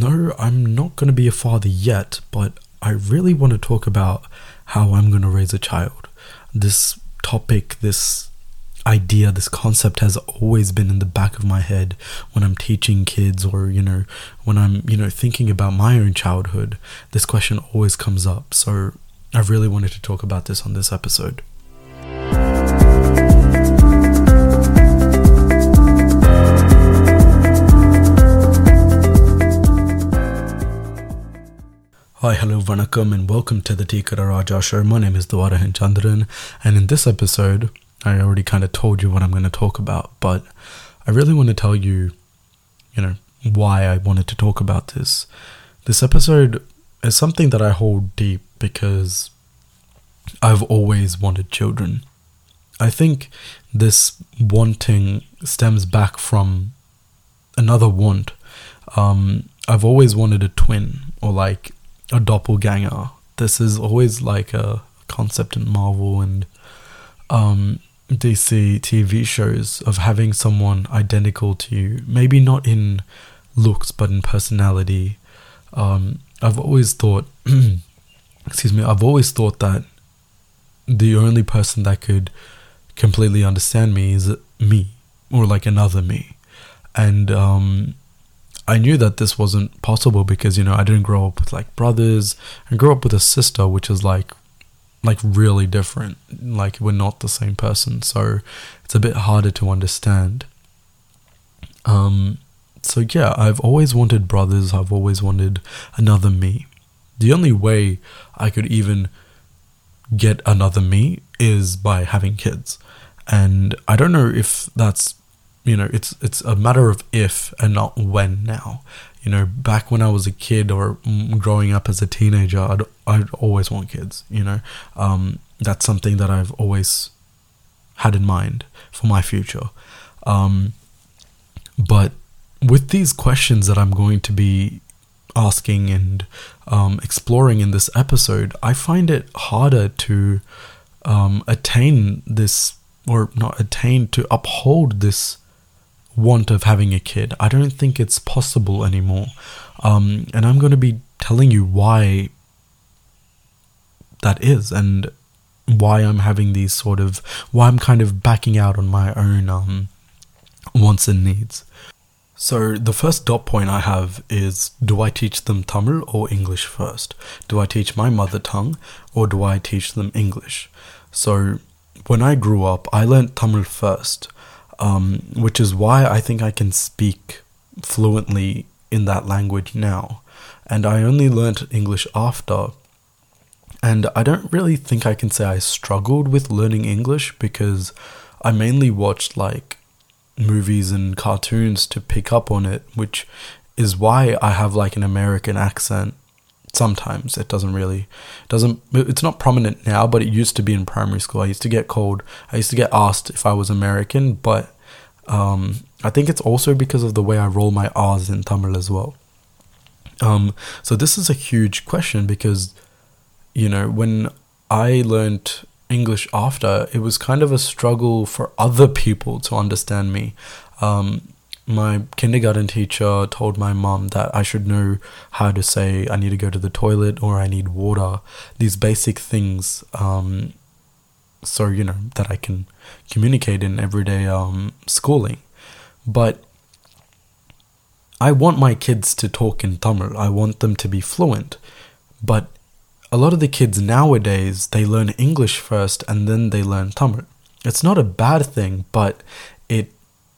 no, I'm not going to be a father yet, but I really want to talk about how I'm going to raise a child. This topic, this idea, this concept has always been in the back of my head when I'm teaching kids or, you know, when I'm, you know, thinking about my own childhood. This question always comes up. So I really wanted to talk about this on this episode. Hi, hello, vanakkam, and welcome to the Tikara Raja show. My name is Dwarahan Chandran, and in this episode, I already kind of told you what I'm going to talk about, but I really want to tell you, you know, why I wanted to talk about this. This episode is something that I hold deep because I've always wanted children. I think this wanting stems back from another want. Um, I've always wanted a twin or like a doppelganger. This is always like a concept in Marvel and um, DC TV shows of having someone identical to you. Maybe not in looks, but in personality. Um, I've always thought, excuse me, I've always thought that the only person that could completely understand me is me or like another me. And um, I knew that this wasn't possible because you know I didn't grow up with like brothers. I grew up with a sister, which is like like really different. Like we're not the same person, so it's a bit harder to understand. Um, so yeah, I've always wanted brothers. I've always wanted another me. The only way I could even get another me is by having kids, and I don't know if that's you know it's it's a matter of if and not when now. You know back when i was a kid or growing up as a teenager i'd, I'd always want kids you know. Um, that's something that i've always had in mind for my future. Um, but with these questions that i'm going to be asking and um, exploring in this episode i find it harder to um, attain this or not attain to uphold this want of having a kid. I don't think it's possible anymore. Um, and I'm going to be telling you why that is and why I'm having these sort of, why I'm kind of backing out on my own um, wants and needs. So, the first dot point I have is do I teach them Tamil or English first? Do I teach my mother tongue or do I teach them English? So, when I grew up, I learnt Tamil first um, which is why I think I can speak fluently in that language now. And I only learnt English after. And I don't really think I can say I struggled with learning English because I mainly watched like movies and cartoons to pick up on it, which is why I have like an American accent sometimes it doesn't really doesn't it's not prominent now but it used to be in primary school. I used to get called i used to get asked if i was american but um, i think it's also because of the way i roll my r's in tamil as well. Um, so this is a huge question because you know when i learned english after it was kind of a struggle for other people to understand me. Um, my kindergarten teacher told my mom that I should know how to say I need to go to the toilet or I need water. These basic things, um, so you know that I can communicate in everyday um, schooling. But I want my kids to talk in Tamil. I want them to be fluent. But a lot of the kids nowadays they learn English first and then they learn Tamil. It's not a bad thing, but it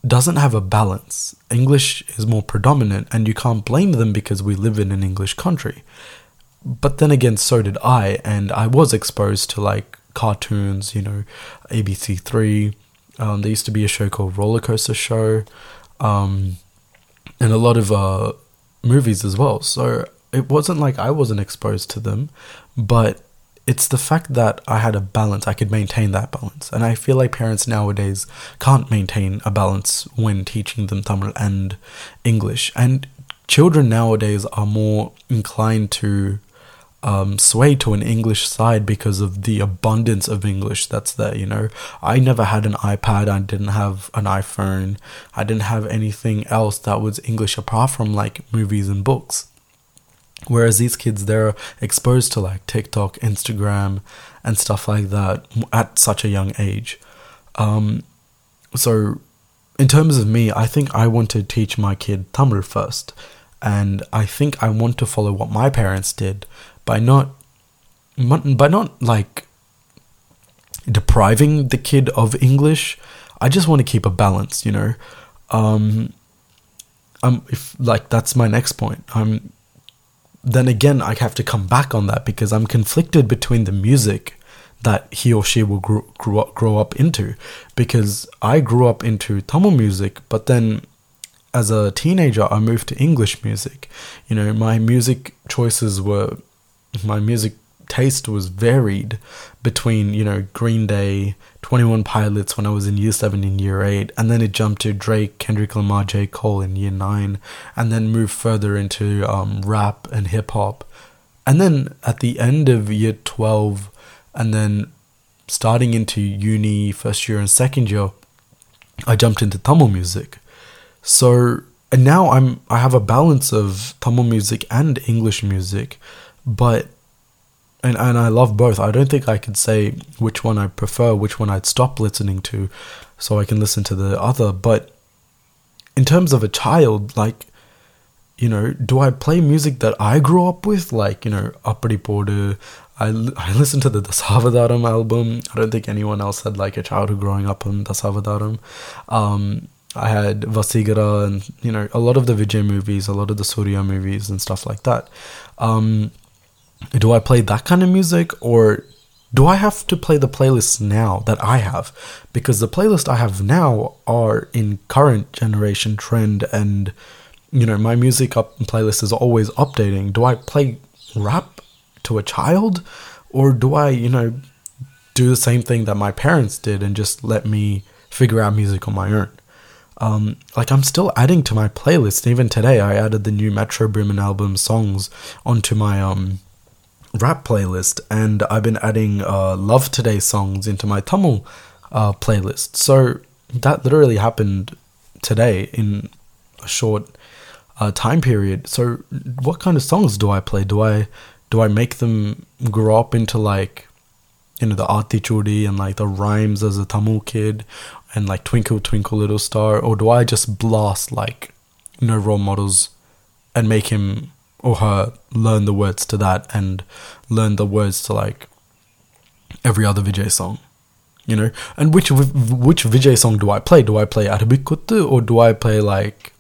doesn't have a balance. English is more predominant, and you can't blame them because we live in an English country. But then again, so did I, and I was exposed to like cartoons, you know, ABC3. Um, there used to be a show called Roller Coaster Show, um, and a lot of uh, movies as well. So it wasn't like I wasn't exposed to them, but it's the fact that I had a balance, I could maintain that balance. And I feel like parents nowadays can't maintain a balance when teaching them Tamil and English. And children nowadays are more inclined to um, sway to an English side because of the abundance of English that's there. You know, I never had an iPad. I didn't have an iPhone. I didn't have anything else that was English apart from like movies and books. Whereas these kids, they're exposed to like TikTok, Instagram, and stuff like that at such a young age. Um, so, in terms of me, I think I want to teach my kid Tamil first. And I think I want to follow what my parents did by not, by not like depriving the kid of English. I just want to keep a balance, you know. Um, um, if like that's my next point. I'm then again, I have to come back on that because I'm conflicted between the music that he or she will grow, grow, up, grow up into. Because I grew up into Tamil music, but then as a teenager, I moved to English music. You know, my music choices were, my music taste was varied between, you know, Green Day, 21 Pilots when I was in year 7 and year 8, and then it jumped to Drake, Kendrick Lamar, J. Cole in year 9, and then moved further into um, rap and hip hop. And then at the end of year 12, and then starting into uni, first year and second year, I jumped into Tamil music. So, and now I'm I have a balance of Tamil music and English music, but and and I love both. I don't think I could say which one I prefer, which one I'd stop listening to, so I can listen to the other. But in terms of a child, like you know, do I play music that I grew up with, like you know, Appadi Podu? I I listened to the Dasavadaram album. I don't think anyone else had like a childhood growing up on Dasavadaram. Um, I had Vasigara and you know a lot of the Vijay movies, a lot of the Surya movies and stuff like that. Um, do I play that kind of music or do I have to play the playlists now that I have? Because the playlist I have now are in current generation trend and you know my music up playlist is always updating. Do I play rap to a child or do I, you know, do the same thing that my parents did and just let me figure out music on my own? Um, like I'm still adding to my playlist. Even today, I added the new Metro Boomin album songs onto my um rap playlist, and I've been adding uh, Love Today songs into my Tamil uh, playlist. So that literally happened today in a short uh, time period. So what kind of songs do I play? Do I do I make them grow up into like you know the Chudi and like the rhymes as a Tamil kid and like Twinkle Twinkle Little Star, or do I just blast like no role models and make him or her learn the words to that and learn the words to like every other Vijay song. You know, and which which Vijay song do I play? Do I play Arabic Kuthu or do I play like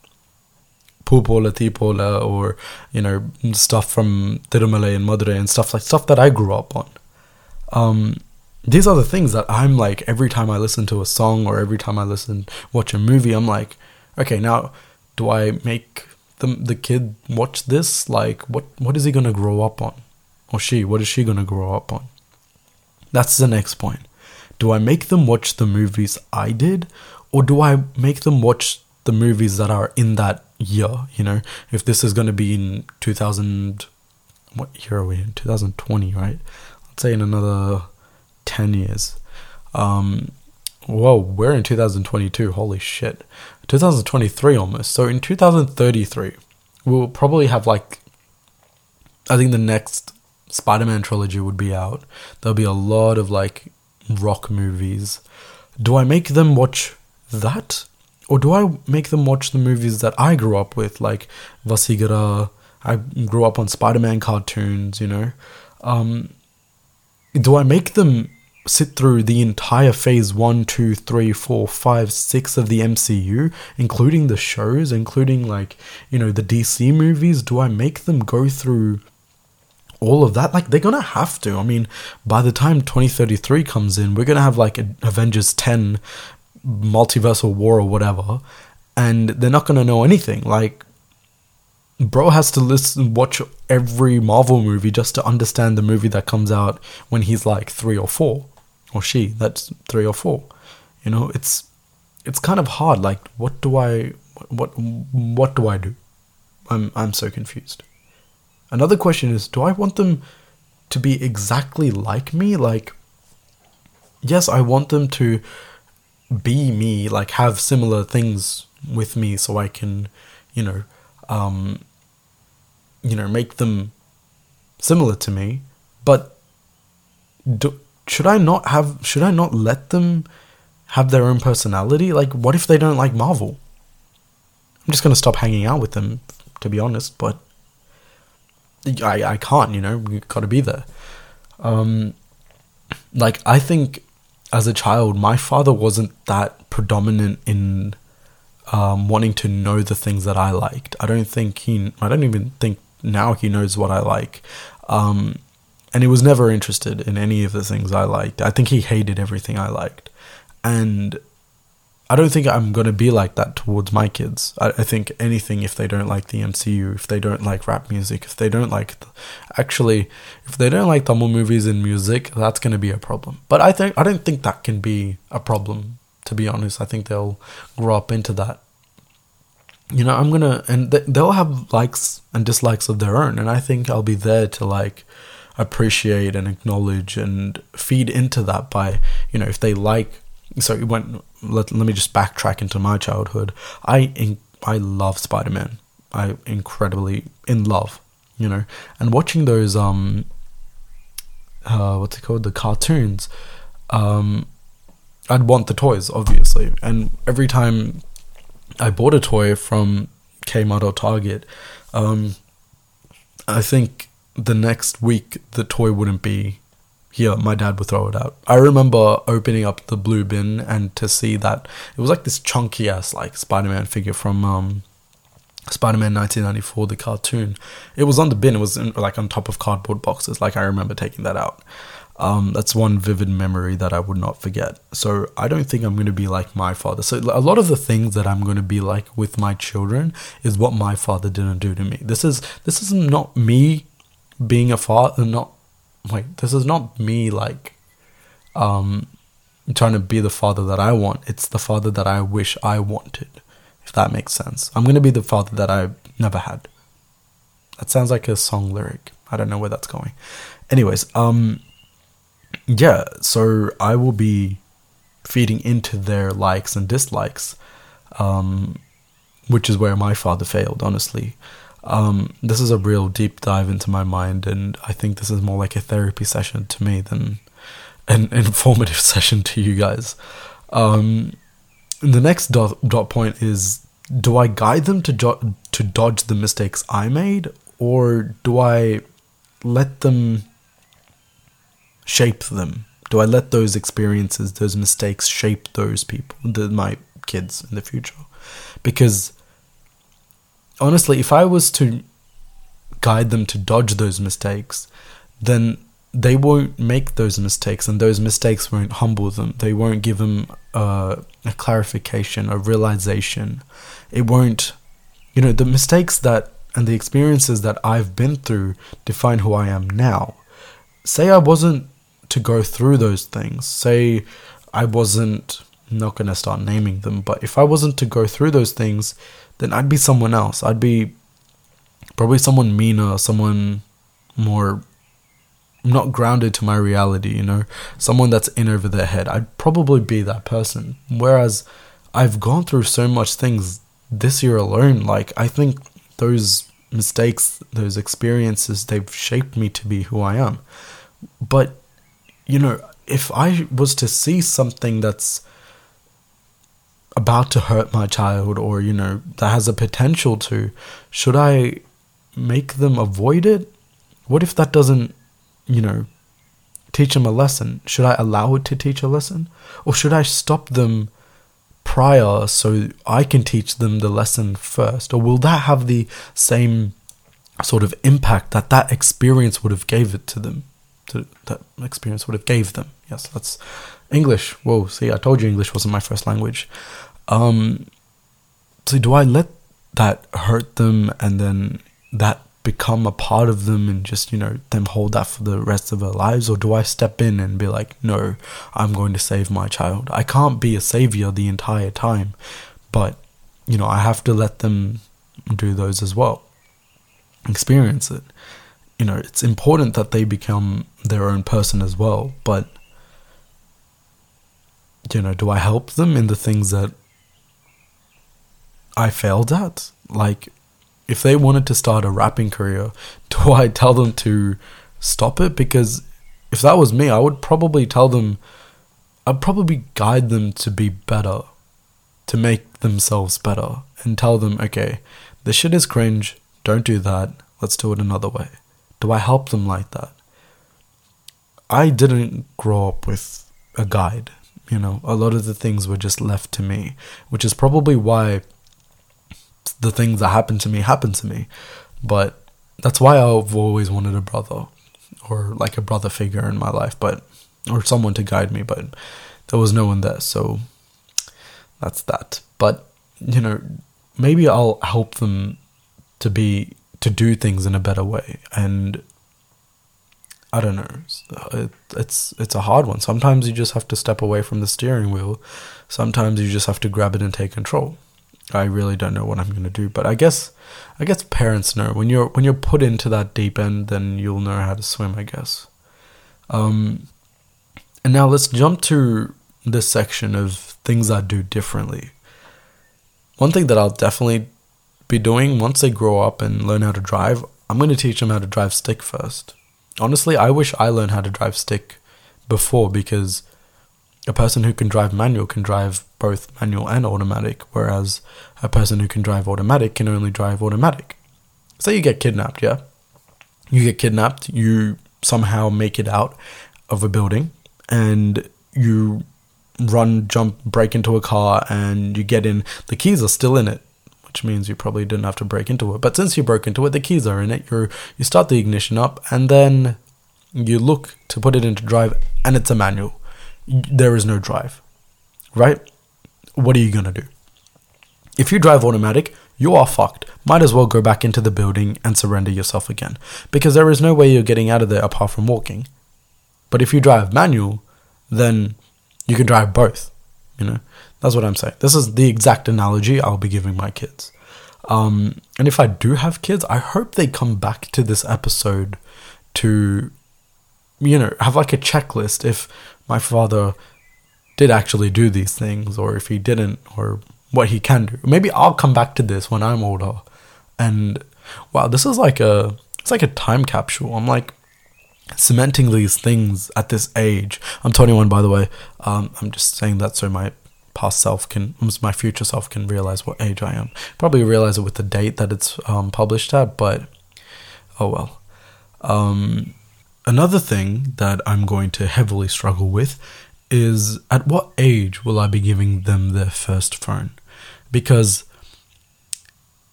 Pupola Tipola or you know stuff from Tirumala and Madurai and stuff like stuff that I grew up on. Um, these are the things that I'm like every time I listen to a song or every time I listen watch a movie, I'm like, okay, now do I make the the kid watch this, like what what is he gonna grow up on, or she? What is she gonna grow up on? That's the next point. Do I make them watch the movies I did, or do I make them watch the movies that are in that year? You know, if this is gonna be in two thousand, what year are we in? Two thousand twenty, right? Let's say in another ten years. Um, whoa, we're in 2022. Holy shit. 2023 almost. So in 2033, we'll probably have like, I think the next Spider Man trilogy would be out. There'll be a lot of like rock movies. Do I make them watch that? Or do I make them watch the movies that I grew up with, like Vasigara? I grew up on Spider Man cartoons, you know? Um, do I make them sit through the entire phase 1 2 3 4 5 6 of the mcu including the shows including like you know the dc movies. Do i make them go through all of that? Like they're gonna have to. I mean by the time 2033 comes in we're gonna have like avengers 10 multiversal war or whatever and they're not gonna know anything. Like bro has to listen watch every marvel movie just to understand the movie that comes out when he's like 3 or 4 or she that's 3 or 4 you know it's it's kind of hard like what do i what what do i do i'm i'm so confused another question is do i want them to be exactly like me. Like, yes, I want them to be me, like have similar things with me so I can, you know, um, you know, make them similar to me. But do, should I not have, should I not let them have their own personality? Like, what if they don't like Marvel? I'm just to stop hanging out with them, to be honest, but I, I can't, you know, you got to be there. Um, like, I think as a child, my father wasn't that predominant in um, wanting to know the things that I liked. I don't think he, I don't even think now he knows what I like. Um, and he was never interested in any of the things I liked. I think he hated everything I liked. And I don't think I'm going to be like that towards my kids. I, I, think anything, if they don't like the MCU, if they don't like rap music, if they don't like, the, actually, if they don't like Tamil movies and music, that's going to be a problem. But I think I don't think that can be a problem. To be honest, I think they'll grow up into that. You know, I'm gonna, and they'll have likes and dislikes of their own, and I think I'll be there to like appreciate and acknowledge and feed into that by, you know, if they like so it went let, let me just backtrack into my childhood. I in, i love spider-man. I incredibly in love you know. And watching those um uh what's it called? The cartoons um i'd want the toys obviously. And every time i bought a toy from kmart or target um i think the next week the toy wouldn't be here my dad would throw it out i remember opening up the blue bin and to see that it was like this chunky ass like spider-man figure from um spider-man 1994 the cartoon it was on the bin it was in, like on top of cardboard boxes like i remember taking that out um, that's one vivid memory that I would not forget. So I don't think I'm going to be like my father. So a lot of the things that I'm going to be like with my children is what my father didn't do to me. This is this is not me being a father, not like this is not me like um trying to be the father that I want. It's the father that I wish I wanted. If that makes sense. I'm gonna be the father that I never had. That sounds like a song lyric. I don't know where that's going. Anyways, um yeah, so I will be feeding into their likes and dislikes. Um which is where my father failed, honestly. Um, this is a real deep dive into my mind, and I think this is more like a therapy session to me than an informative session to you guys. Um, the next dot, dot point is do I guide them to, jo- to dodge the mistakes I made, or do I let them shape them? Do I let those experiences, those mistakes shape those people, the, my kids in the future? Because honestly, if I was to guide them to dodge those mistakes, then they won't make those mistakes, and those mistakes won't humble them. They won't give them uh, a clarification, a realization. It won't, you know, the mistakes that and the experiences that I've been through define who I am now. Say I wasn't to go through those things. Say I wasn't I'm not going to start naming them, but if I wasn't to go through those things, then I'd be someone else. I'd be probably someone meaner, someone more not grounded to my reality, you know, someone that's in over their head. I'd probably be that person. Whereas I've gone through so much things this year alone, like I think those mistakes, those experiences, they've shaped me to be who I am. But you know, if I was to see something that's about to hurt my child or you know that has a potential to should i make them avoid it? What if that doesn't you know teach them a lesson? Should i allow it to teach a lesson? Or should i stop them prior so i can teach them the lesson first? Or will that have the same sort of impact that that experience would have gave it to them? To that experience would have gave them? Yes that's English. Whoa, see, I told you English wasn't my first language. Um, so do I let that hurt them and then that become a part of them and just, you know, them hold that for the rest of their lives? Or do I step in and be like, no, I'm going to save my child? I can't be a savior the entire time, but, you know, I have to let them do those as well, experience it. you know, it's important that they become their own person as well. But, you know, do I help them in the things that I failed at? Like, if they wanted to start a rapping career, do I tell them to stop it? Because if that was me, I would probably tell them, I'd probably guide them to be better, to make themselves better, and tell them, okay, this shit is cringe, don't do that, let's do it another way. Do I help them like that? I didn't grow up with a guide. You know, a lot of the things were just left to me, which is probably why the things that happened to me happened to me. But that's why I've always wanted a brother or like a brother figure in my life, but or someone to guide me, but there was no one there. So that's that. But, you know, maybe I'll help them to be to do things in a better way and I don't know. It, it's it's a hard one. Sometimes you just have to step away from the steering wheel. Sometimes you just have to grab it and take control. I really don't know what I'm going to do, but I guess I guess parents know when you're when you're put into that deep end, then you'll know how to swim. I guess. Um, and now let's jump to this section of things I do differently. One thing that I'll definitely be doing once they grow up and learn how to drive, I'm going to teach them how to drive stick first. Honestly, I wish I learned how to drive stick before because a person who can drive manual can drive both manual and automatic, whereas a person who can drive automatic can only drive automatic. Say you get kidnapped, yeah? You get kidnapped, you somehow make it out of a building, and you run, jump, break into a car, and you get in. The keys are still in it which means you probably didn't have to break into it. But since you broke into it, the keys are in it. You you start the ignition up, and then you look to put it into drive, and it's a manual. There is no drive, right? What are you gonna do? If you drive automatic, you are fucked. Might as well go back into the building and surrender yourself again, because there is no way you're getting out of there apart from walking. But if you drive manual, then you can drive both. You know, that's what I'm saying. This is the exact analogy I'll be giving my kids. Um, and if I do have kids, I hope they come back to this episode to, you know, have like a checklist if my father did actually do these things or if he didn't or what he can do. Maybe I'll come back to this when I'm older. And wow, this is like a it's like a time capsule. I'm like cementing these things at this age. I'm 21 by the way. Um, I'm just saying that so my past self can, my future self can realize what age I am. Probably realize it with the date that it's um, published at, but oh well. Um, another thing that I'm going to heavily struggle with is at what age will I be giving them their first phone? Because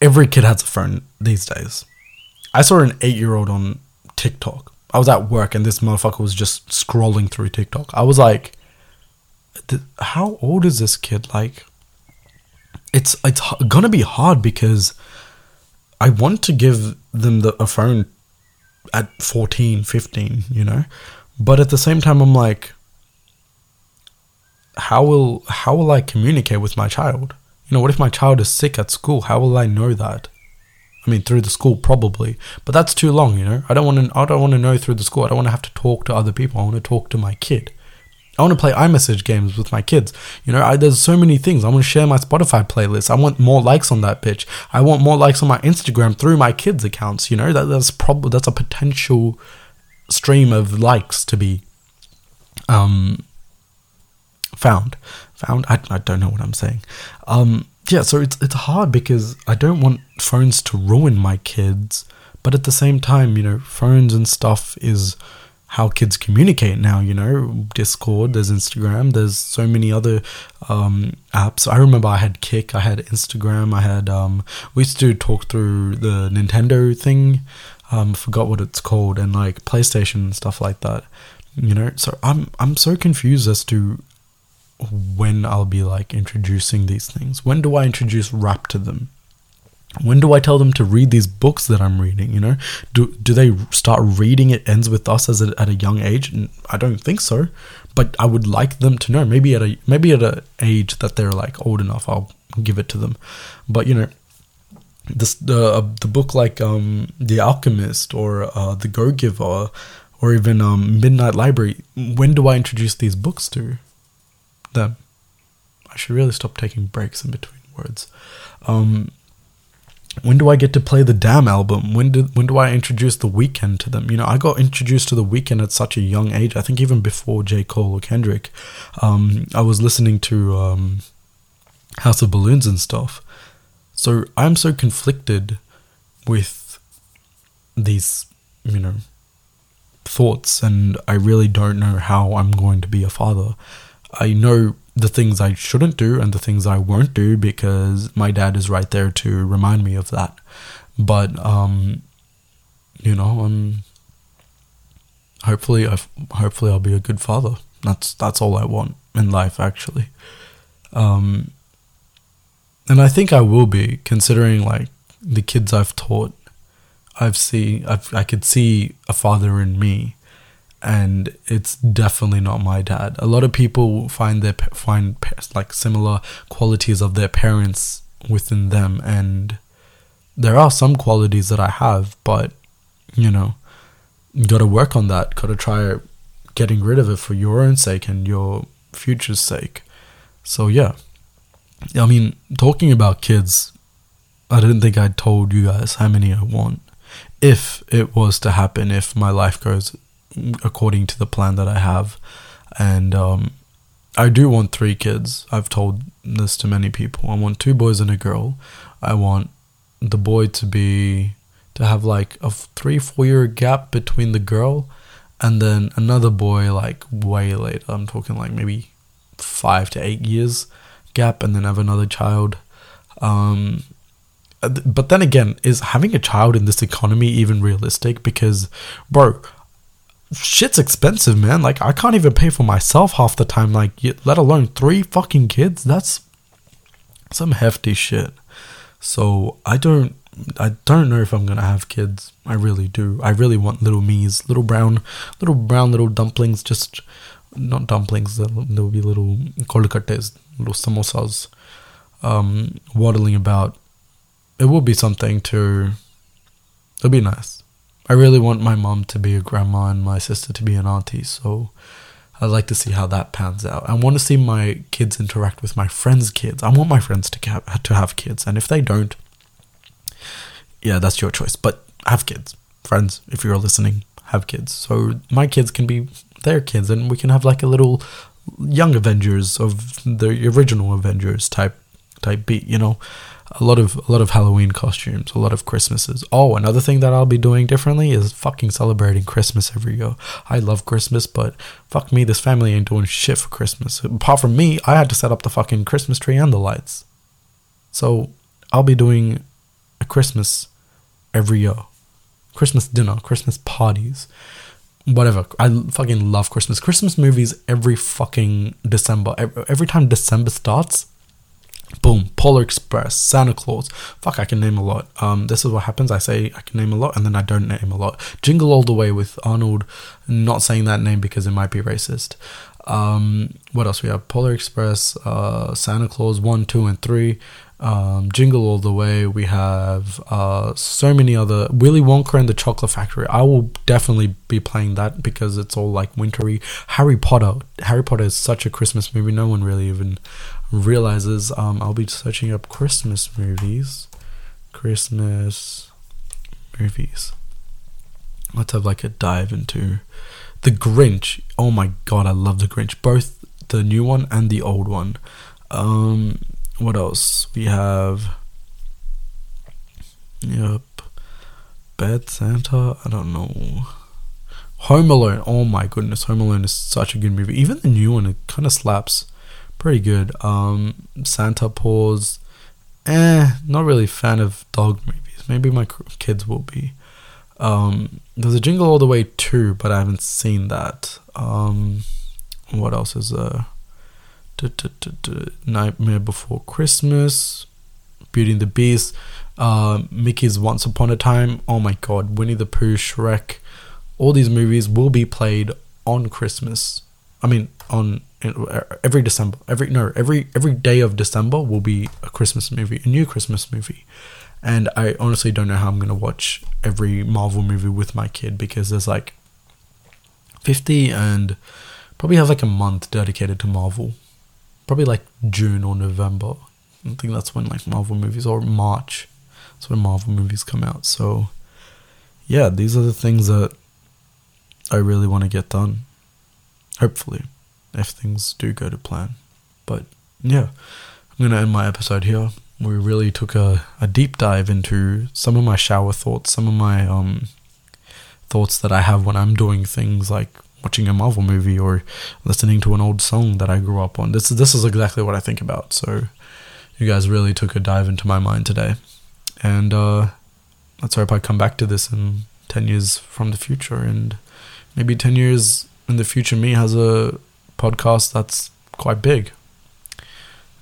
every kid has a phone these days. I saw an eight year old on TikTok. I was at work and this motherfucker was just scrolling through TikTok. I was like, how old is this kid? Like, it's it's gonna be hard because I want to give them the, a phone at 14, 15, you know, but at the same time, I'm like, how will how will I communicate with my child? You know, what if my child is sick at school? How will I know that? I mean, through the school probably, but that's too long. You know, I don't want to. I don't want to know through the school. I don't want to have to talk to other people. I want to talk to my kid. I want to play iMessage games with my kids. You know, I, there's so many things. I want to share my Spotify playlist. I want more likes on that pitch. I want more likes on my Instagram through my kids' accounts. You know, that, that's probably that's a potential stream of likes to be um found. Found. I, I don't know what I'm saying. Um, yeah, so it's it's hard because I don't want phones to ruin my kids, but at the same time, you know, phones and stuff is how kids communicate now you know discord there's instagram there's so many other um, apps. I remember i had Kik, i had instagram i had um, we used to talk through the nintendo thing um forgot what it's called and like playstation and stuff like that you know? So i'm i'm so confused as to when i'll be like introducing these things when do i introduce rap to them when do I tell them to read these books that I'm reading? You know, do do they start reading it ends with us as a, at a young age? I don't think so, but I would like them to know. Maybe at a maybe at an age that they're like old enough, I'll give it to them. But you know, this the uh, the book like um The Alchemist or uh, The Go Giver or even um Midnight Library. When do I introduce these books to them? I should really stop taking breaks in between words. Um, when do I get to play the Damn album? When do when do I introduce the Weeknd to them? You know, I got introduced to the Weeknd at such a young age. I think even before J Cole or Kendrick, um, I was listening to um, House of Balloons and stuff. So I'm so conflicted with these, you know, thoughts, and I really don't know how I'm going to be a father. I know the things I shouldn't do and the things I won't do because my dad is right there to remind me of that. But um, you know, um, hopefully, I hopefully I'll be a good father. That's that's all I want in life, actually. Um, and I think I will be, considering like the kids I've taught. I've see I've, I could see a father in me and it's definitely not my dad. A lot of people find their find like similar qualities of their parents within them, and there are some qualities that I have, but you know, got to work on that. Got to try getting rid of it for your own sake and your future's sake. So yeah, I mean, talking about kids, I didn't think I told you guys how many I want. If it was to happen, if my life goes according to the plan that I have. And um, I do want three kids. I've told this to many people. I want two boys and a girl. I want the boy to be to have like a three four year gap between the girl and then another boy like way later. I'm talking like maybe five to eight years gap and then have another child. Um, but then again, is having a child in this economy even realistic? Because, bro, shit's expensive, man. Like I can't even pay for myself half the time. Like let alone three fucking kids. That's some hefty shit. So I don't. I don't know if I'm gonna have kids. I really do. I really want little me's, little brown, little brown little dumplings. Just not dumplings. There'll be little kolkates, little samosas, um, waddling about. It will be something to. It'll be nice. I really want my mom to be a grandma and my sister to be an auntie. So I'd like to see how that pans out. I want to see my kids interact with my friends' kids. I want my friends to have, to have kids, and if they don't, yeah, that's your choice. But have kids, friends. If you're listening, have kids. So my kids can be their kids, and we can have like a little young Avengers of the original Avengers type type beat. You know, a lot of a lot of Halloween costumes, a lot of Christmases. Oh, another thing that I'll be doing differently is fucking celebrating Christmas every year. I love Christmas, but fuck me, this family ain't doing shit for Christmas. Apart from me, I had to set up the fucking Christmas tree and the lights. So I'll be doing a Christmas every year. Christmas dinner, Christmas parties, whatever. I fucking love Christmas. Christmas movies every fucking December. Every time December starts, Boom, Polar Express, Santa Claus. Fuck, I can name a lot. Um, this is what happens. I say I can name a lot, and then I don't name a lot. Jingle All the Way with Arnold. Not saying that name because it might be racist. Um, what else we have? Polar Express, uh, Santa Claus one, two, and three. Um, Jingle All the Way. We have uh, so many other Willy Wonka and the Chocolate Factory. I will definitely be playing that because it's all like wintry. Harry Potter. Harry Potter is such a Christmas movie. No one really even realizes um, I'll be searching up Christmas movies. Christmas movies. Let's have like a dive into The Grinch. Oh my god, I love The Grinch. Both the new one and the old one. Um, what else? We have. Yep. Bad Santa? I don't know. Home Alone. Oh my goodness, Home Alone is such a good movie. Even the new one, it kind of slaps pretty good. Um, Santa Paws, eh, not really fan of dog movies. Maybe my kids will be. Um, there's a Jingle All the Way too, but I haven't seen that. Um, what else is there? Nightmare Before Christmas, Beauty and the Beast, uh, Mickey's Once Upon a Time. Oh my god, Winnie the Pooh, Shrek. All these movies will be played on Christmas. I mean, on uh, every December, every no, every every day of December will be a Christmas movie, a new Christmas movie, And I honestly don't know how I'm gonna watch every Marvel movie with my kid because there's like 50 and probably have like a month dedicated to Marvel. Probably like June or November. I think that's when like Marvel movies or March. That's when Marvel movies come out. So yeah, these are the things that I really want to get done. Hopefully, if things do go to plan. But yeah, I'm going to end my episode here. We really took a, a deep dive into some of my shower thoughts, some of my um, thoughts that I have when I'm doing things like watching a Marvel movie or listening to an old song that I grew up on. This is this is exactly what I think about. So you guys really took a dive into my mind today. And uh let's hope I come back to this in 10 years from the future and maybe 10 years in the future me has a podcast that's quite big.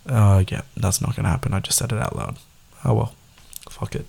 Uh yeah, that's not to happen. I just said it out loud. Oh well. Fuck it.